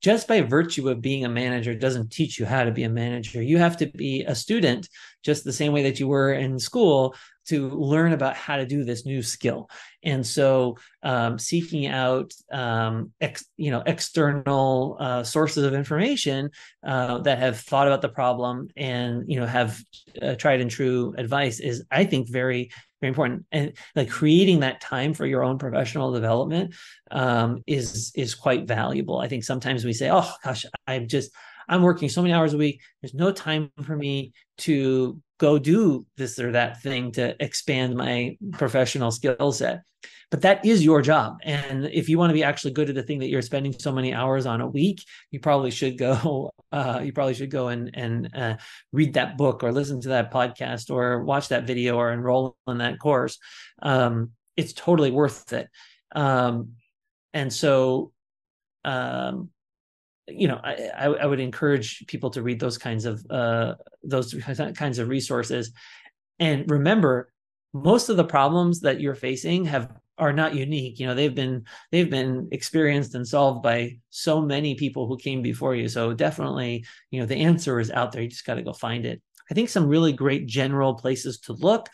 Just by virtue of being a manager doesn't teach you how to be a manager. You have to be a student just the same way that you were in school to learn about how to do this new skill. And so um, seeking out um, ex, you know external uh, sources of information uh, that have thought about the problem and you know have uh, tried and true advice is i think very very important. And like creating that time for your own professional development um, is is quite valuable. I think sometimes we say oh gosh i'm just i'm working so many hours a week. There's no time for me to go do this or that thing to expand my professional skill set. But that is your job. And if you want to be actually good at the thing that you're spending so many hours on a week, you probably should go, uh, you probably should go and, and uh, read that book or listen to that podcast or watch that video or enroll in that course. Um, it's totally worth it. Um, and so, um, you know, I, I would encourage people to read those kinds of uh, those kinds of resources, and remember, most of the problems that you're facing have are not unique. You know, they've been they've been experienced and solved by so many people who came before you. So definitely, you know, the answer is out there. You just got to go find it. I think some really great general places to look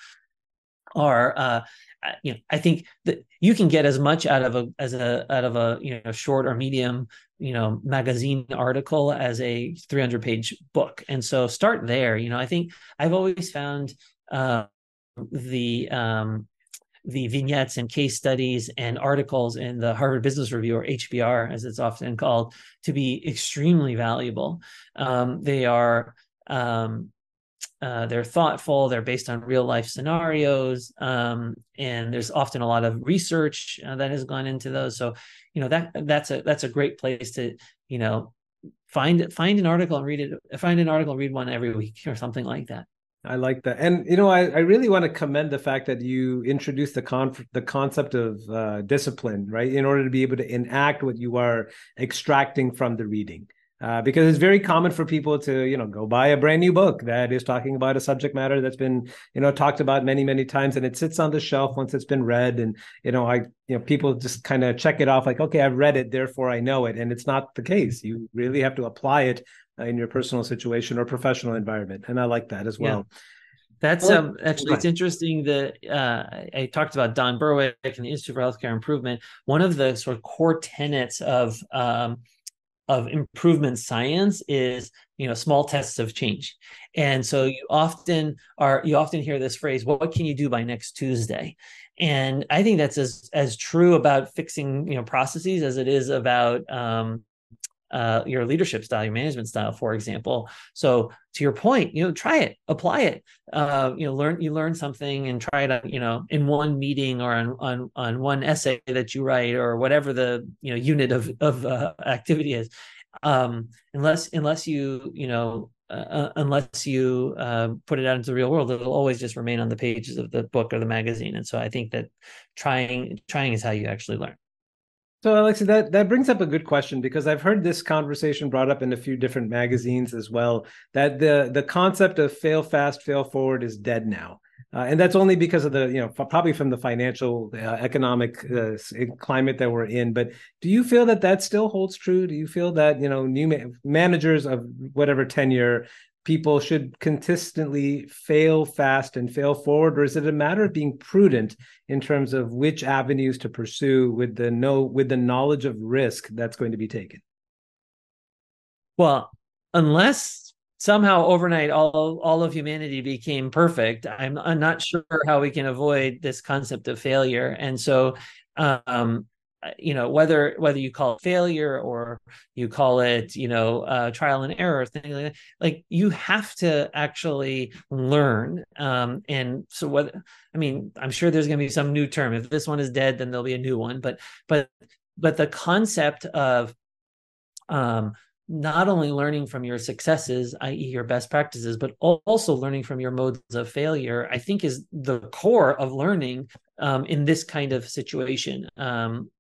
are uh, you know i think that you can get as much out of a as a out of a you know short or medium you know magazine article as a 300 page book and so start there you know i think i've always found uh, the um the vignettes and case studies and articles in the Harvard Business Review or HBR, as it's often called, to be extremely valuable. Um, they are um, uh, they're thoughtful. They're based on real life scenarios, um, and there's often a lot of research uh, that has gone into those. So, you know that that's a that's a great place to you know find find an article and read it. Find an article, read one every week or something like that. I like that, and you know, I, I really want to commend the fact that you introduced the con the concept of uh, discipline, right, in order to be able to enact what you are extracting from the reading uh, because it's very common for people to you know go buy a brand new book that is talking about a subject matter that's been you know talked about many many times and it sits on the shelf once it's been read and you know i you know people just kind of check it off like okay i've read it therefore i know it and it's not the case you really have to apply it in your personal situation or professional environment and i like that as well yeah. That's um actually it's interesting that uh, I talked about Don Berwick and the Institute for Healthcare Improvement. One of the sort of core tenets of um, of improvement science is you know small tests of change. And so you often are you often hear this phrase what can you do by next tuesday? And i think that's as as true about fixing you know processes as it is about um, uh, your leadership style, your management style, for example. So to your point, you know, try it, apply it. Uh, you know, learn you learn something and try it, you know, in one meeting or on on on one essay that you write or whatever the you know unit of of uh, activity is. Um, unless unless you you know uh, uh unless you uh, put it out into the real world, it'll always just remain on the pages of the book or the magazine. And so I think that trying trying is how you actually learn. So, Alexi, that, that brings up a good question because I've heard this conversation brought up in a few different magazines as well. That the the concept of fail fast, fail forward is dead now, uh, and that's only because of the you know probably from the financial uh, economic uh, climate that we're in. But do you feel that that still holds true? Do you feel that you know new ma- managers of whatever tenure people should consistently fail fast and fail forward or is it a matter of being prudent in terms of which avenues to pursue with the know with the knowledge of risk that's going to be taken? Well unless somehow overnight all all of humanity became perfect i'm, I'm not sure how we can avoid this concept of failure. And so um, you know whether whether you call it failure or you call it you know uh, trial and error thing like, like you have to actually learn um, and so what i mean i'm sure there's going to be some new term if this one is dead then there'll be a new one but but but the concept of um, not only learning from your successes, i.e., your best practices, but also learning from your modes of failure, I think is the core of learning um, in this kind of situation. Um,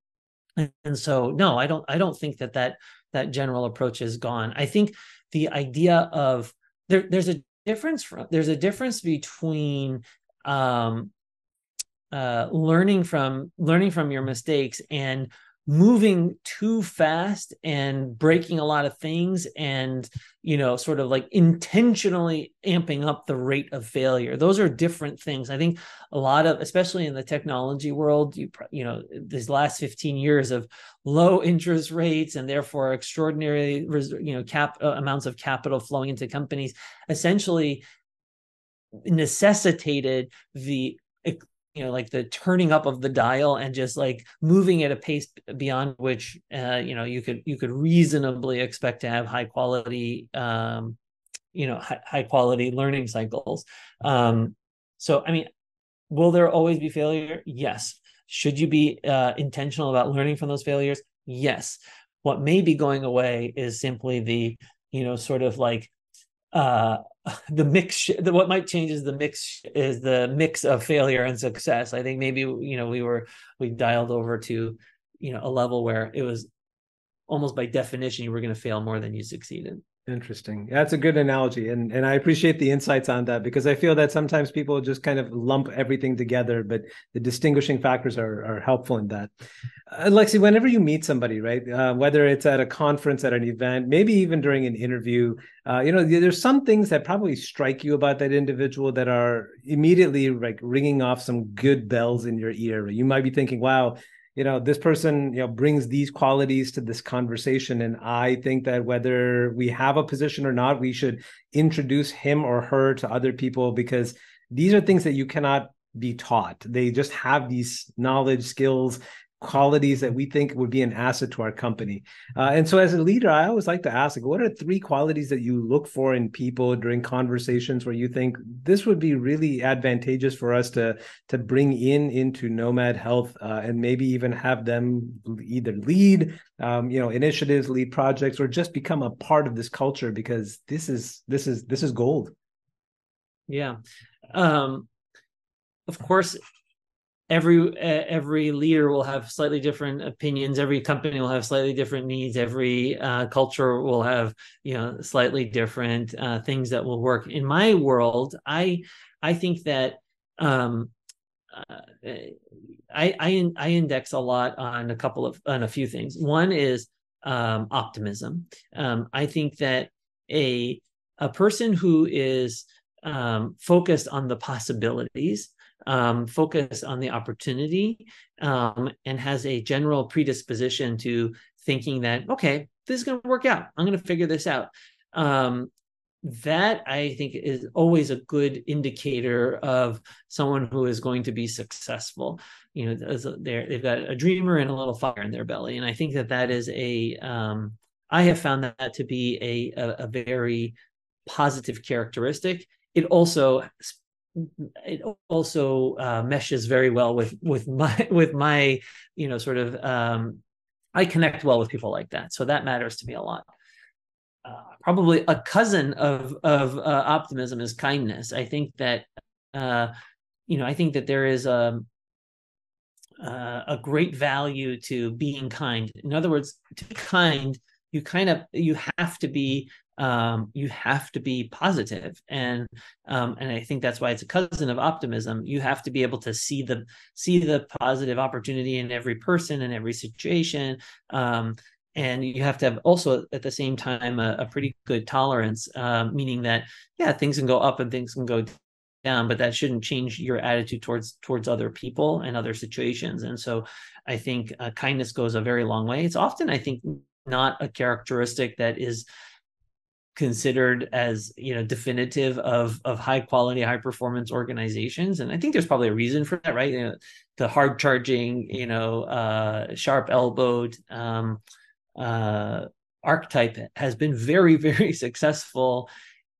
and so no i don't i don't think that that that general approach is gone. I think the idea of there there's a difference from there's a difference between um uh learning from learning from your mistakes and moving too fast and breaking a lot of things and you know sort of like intentionally amping up the rate of failure. Those are different things. I think a lot of especially in the technology world you you know these last 15 years of low interest rates and therefore extraordinary you know cap uh, amounts of capital flowing into companies essentially necessitated the you know like the turning up of the dial and just like moving at a pace beyond which uh, you know you could you could reasonably expect to have high quality um, you know high, high quality learning cycles. Um, so i mean will there always be failure? Yes. Should you be uh, intentional about learning from those failures? Yes. What may be going away is simply the you know sort of like uh the mix the, what might change is the mix is the mix of failure and success. I think maybe you know we were we dialed over to you know a level where it was almost by definition you were going to fail more than you succeeded Interesting. That's a good analogy. And and I appreciate the insights on that because I feel that sometimes people just kind of lump everything together, but the distinguishing factors are, are helpful in that. Uh, Lexi, whenever you meet somebody, right, uh, whether it's at a conference, at an event, maybe even during an interview, uh, you know, there's some things that probably strike you about that individual that are immediately like ringing off some good bells in your ear. You might be thinking, wow, you know this person you know brings these qualities to this conversation and i think that whether we have a position or not we should introduce him or her to other people because these are things that you cannot be taught. They just have these knowledge, skills, qualities that we think would be an asset to our company. Uh, and so, as a leader, I always like to ask, like, what are three qualities that you look for in people during conversations where you think this would be really advantageous for us to to bring in into Nomad Health, uh, and maybe even have them either lead, um, you know, initiatives, lead projects, or just become a part of this culture because this is this is this is gold. Yeah. Um, of course, every every leader will have slightly different opinions. Every company will have slightly different needs. Every uh, culture will have you know slightly different uh, things that will work. In my world i i think that um, uh, I, I i index a lot on a couple of on a few things. One is um, optimism. Um, i think that a a person who is um, focused on the possibilities um, focus on the opportunity um, and has a general predisposition to thinking that okay this is going to work out. I'm going to figure this out. Um, that i think is always a good indicator of someone who is going to be successful. You know they've got a dreamer and a little fire in their belly and i think that that is a um, I have found that to be a, a, a very positive characteristic. It also it also uh, meshes very well with with my with my you know sort of um, I connect well with people like that, so that matters to me a lot. Uh, probably a cousin of of uh, optimism is kindness. I think that uh, you know I think that there is a uh, a great value to being kind. In other words, to be kind, you kind of you have to be um, you have to be positive. And um, and i think that's why it's a cousin of optimism. You have to be able to see the see the positive opportunity in every person and every situation. Um, and you have to have also at the same time a, a pretty good tolerance um, meaning that yeah things can go up and things can go down but that shouldn't change your attitude towards towards other people and other situations. And so i think uh, kindness goes a very long way. It's often i think not a characteristic that is considered as you know definitive of of high quality high performance organizations. And i think there's probably a reason for that right? You know, the hard charging you know uh, sharp elbowed um, uh, archetype has been very very successful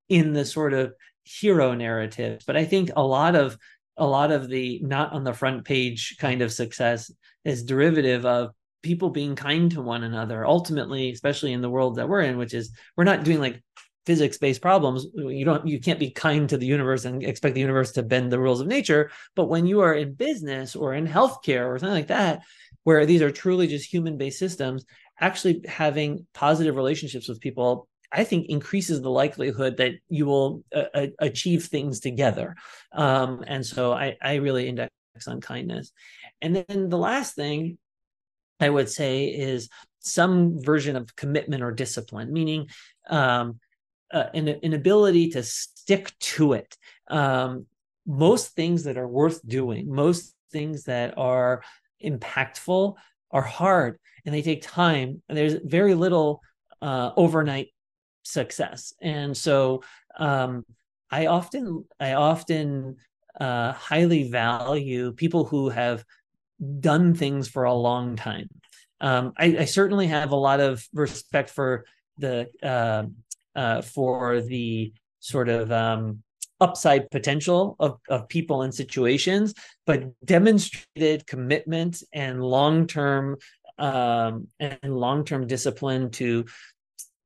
in the sort of hero narrative but i think a lot of a lot of the not on the front page kind of success is derivative of people being kind to one another ultimately especially in the world that we're in which is we're not doing like physics based problems you don't you can't be kind to the universe and expect the universe to bend the rules of nature but when you are in business or in healthcare or something like that where these are truly just human based systems actually having positive relationships with people I think increases the likelihood that you will uh, achieve things together. Um, and so I, I really index on kindness. And then the last thing I would say is some version of commitment or discipline, meaning um, uh, an, an ability to stick to it. Um, most things that are worth doing, most things that are impactful are hard and they take time. And there's very little uh, overnight success. And so um, I often, I often uh, highly value people who have done things for a long time. Um, I, I, certainly have a lot of respect for the uh, uh, for the sort of um, upside potential of, of people and situations, but demonstrated commitment and long term um, and long term discipline to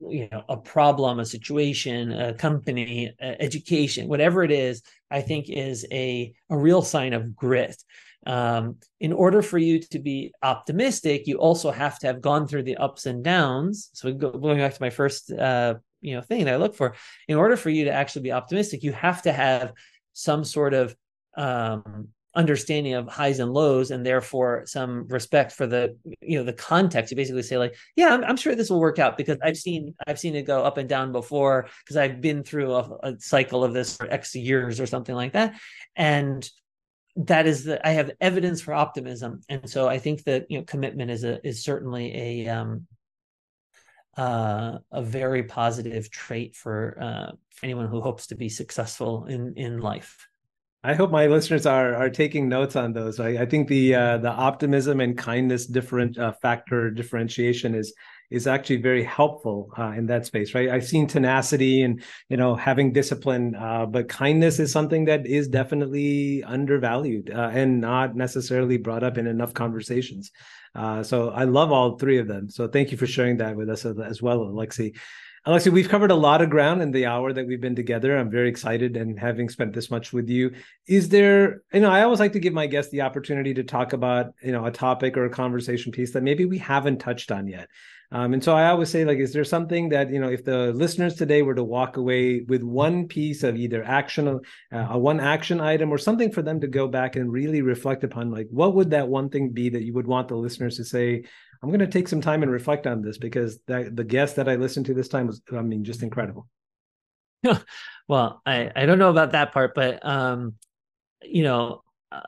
you know a problem a situation a company education whatever it is i think is a a real sign of grit um, in order for you to be optimistic, you also have to have gone through the ups and downs. So go, going back to my first uh, you know thing that I look for, in order for you to actually be optimistic, you have to have some sort of um, understanding of highs and lows and therefore some respect for the you know the context you basically say like yeah i'm, I'm sure this will work out because i've seen i've seen it go up and down before because i've been through a, a, cycle of this for x years or something like that and that is the I have evidence for optimism, and so I think that you know commitment is a is certainly a um, uh, a very positive trait for uh, for anyone who hopes to be successful in in life. I hope my listeners are are taking notes on those. I, I think the uh, the optimism and kindness different uh, factor differentiation is is actually very helpful uh, in that space, right? I've seen tenacity and you know having discipline, uh, but kindness is something that is definitely undervalued uh, and not necessarily brought up in enough conversations. Uh, so I love all three of them. So thank you for sharing that with us as well, Alexi. Alexi, we've covered a lot of ground in the hour that we've been together. I'm very excited and having spent this much with you. Is there, you know, I always like to give my guests the opportunity to talk about, you know, a topic or a conversation piece that maybe we haven't touched on yet. Um, and so I always say, like, is there something that you know, if the listeners today were to walk away with one piece of either action, uh, a one action item, or something for them to go back and really reflect upon, like, what would that one thing be that you would want the listeners to say? I'm going to take some time and reflect on this because that, the guest that I listened to this time was, I mean, just incredible. well, I I don't know about that part, but um, you know, uh,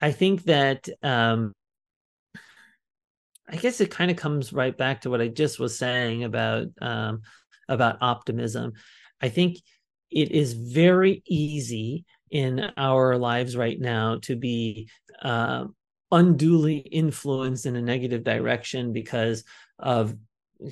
I think that um I guess it kind of comes right back to what I just was saying about um, about optimism. I think it is very easy in our lives right now to be uh, unduly influenced in a negative direction because of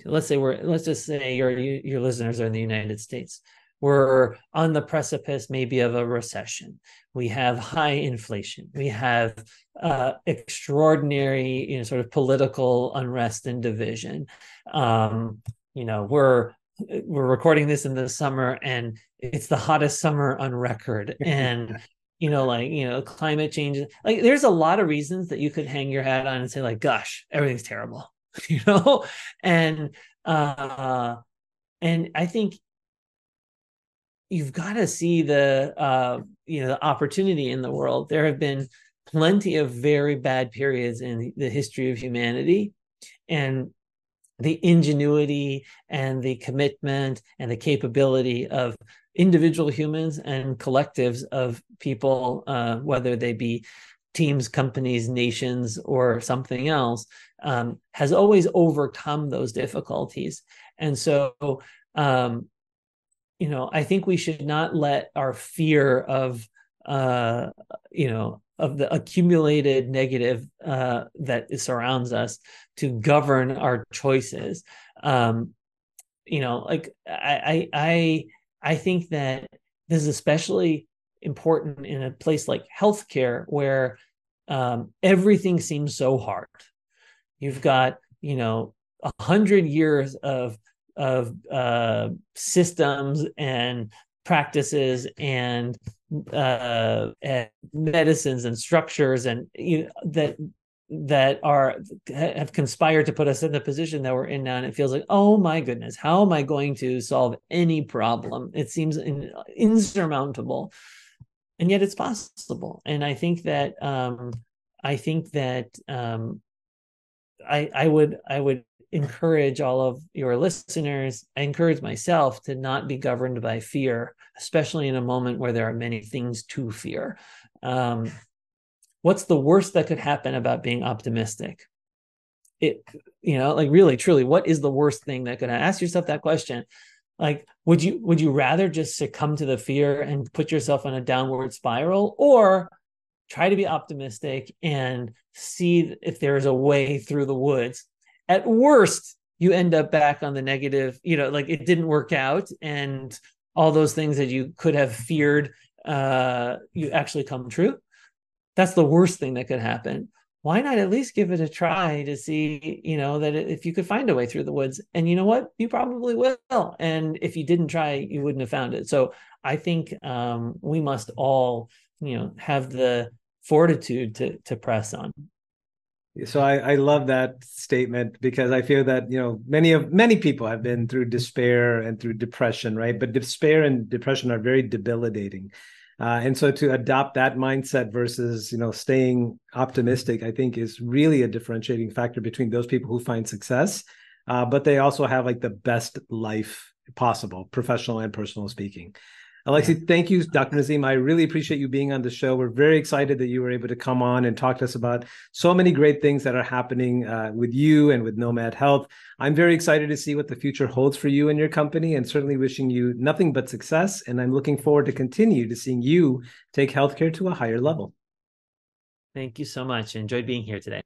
let's say we're let's just say your your listeners are in the United States. We're on the precipice maybe of a recession. We have high inflation. We have uh, extraordinary you know sort of political unrest and division. Um, you know we're we're recording this in the summer and it's the hottest summer on record. And you know like you know climate change like there's a lot of reasons that you could hang your hat on and say like gosh everything's terrible you know and uh and i think you've got to see the uh, you know the opportunity in the world. There have been plenty of very bad periods in the history of humanity, and the ingenuity and the commitment and the capability of individual humans and collectives of people, uh, whether they be teams, companies, nations, or something else, um, has always overcome those difficulties. And so, um, you know, I think we should not let our fear of, uh, you know, of the accumulated negative uh, that surrounds us to govern our choices. Um, you know, like I, I, I think that this is especially important in a place like healthcare where um, everything seems so hard. You've got, you know, a hundred years of of uh, systems and practices and, uh, and medicines and structures and you know, that that are have conspired to put us in the position that we're in now and it feels like oh my goodness how am i going to solve any problem? It seems in, insurmountable. And yet it's possible. And i think that um i think that um i i would i would encourage all of your listeners, I encourage myself to not be governed by fear, especially in a moment where there are many things to fear. Um, what's the worst that could happen about being optimistic? It, you know, like really, truly, what is the worst thing that could ask yourself that question? Like, would you would you rather just succumb to the fear and put yourself on a downward spiral, or try to be optimistic and see if there is a way through the woods at worst you end up back on the negative you know like it didn't work out and all those things that you could have feared uh you actually come true that's the worst thing that could happen. Why not at least give it a try to see you know that if you could find a way through the woods. And you know what? You probably will. And if you didn't try you wouldn't have found it. So i think um, we must all you know have the fortitude to to press on. So I, I love that statement because I feel that you know many of many people have been through despair and through depression, right? But despair and depression are very debilitating, uh, and so to adopt that mindset versus you know staying optimistic, I think is really a differentiating factor between those people who find success, uh, but they also have like the best life possible, professional and personal speaking. Alexi, thank you, Dr. Nazem. I really appreciate you being on the show. We're very excited that you were able to come on and talk to us about so many great things that are happening uh, with you and with Nomad Health. I'm very excited to see what the future holds for you and your company, and certainly wishing you nothing but success. And I'm looking forward to continue to seeing you take healthcare to a higher level. Thank you so much. Enjoyed being here today.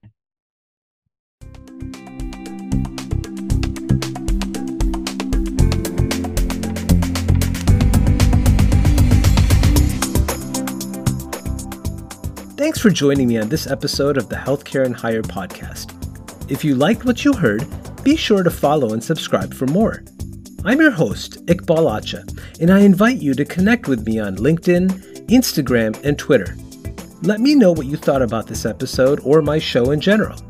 Thanks for joining me on this episode of the Healthcare and Higher podcast. If you liked what you heard, be sure to follow and subscribe for more. I'm your host, Iqbal Atcha, and I invite you to connect with me on LinkedIn, Instagram, and Twitter. Let me know what you thought about this episode or my show in general.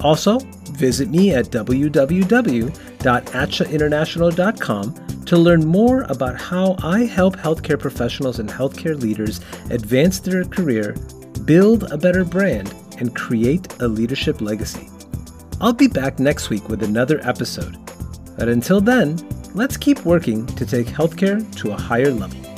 Also, visit me at www.atchainternational.com to learn more about how I help healthcare professionals and healthcare leaders advance their career build a better brand, and create a leadership legacy. I'll be back next week with another episode. But until then, let's keep working to take healthcare to a higher level.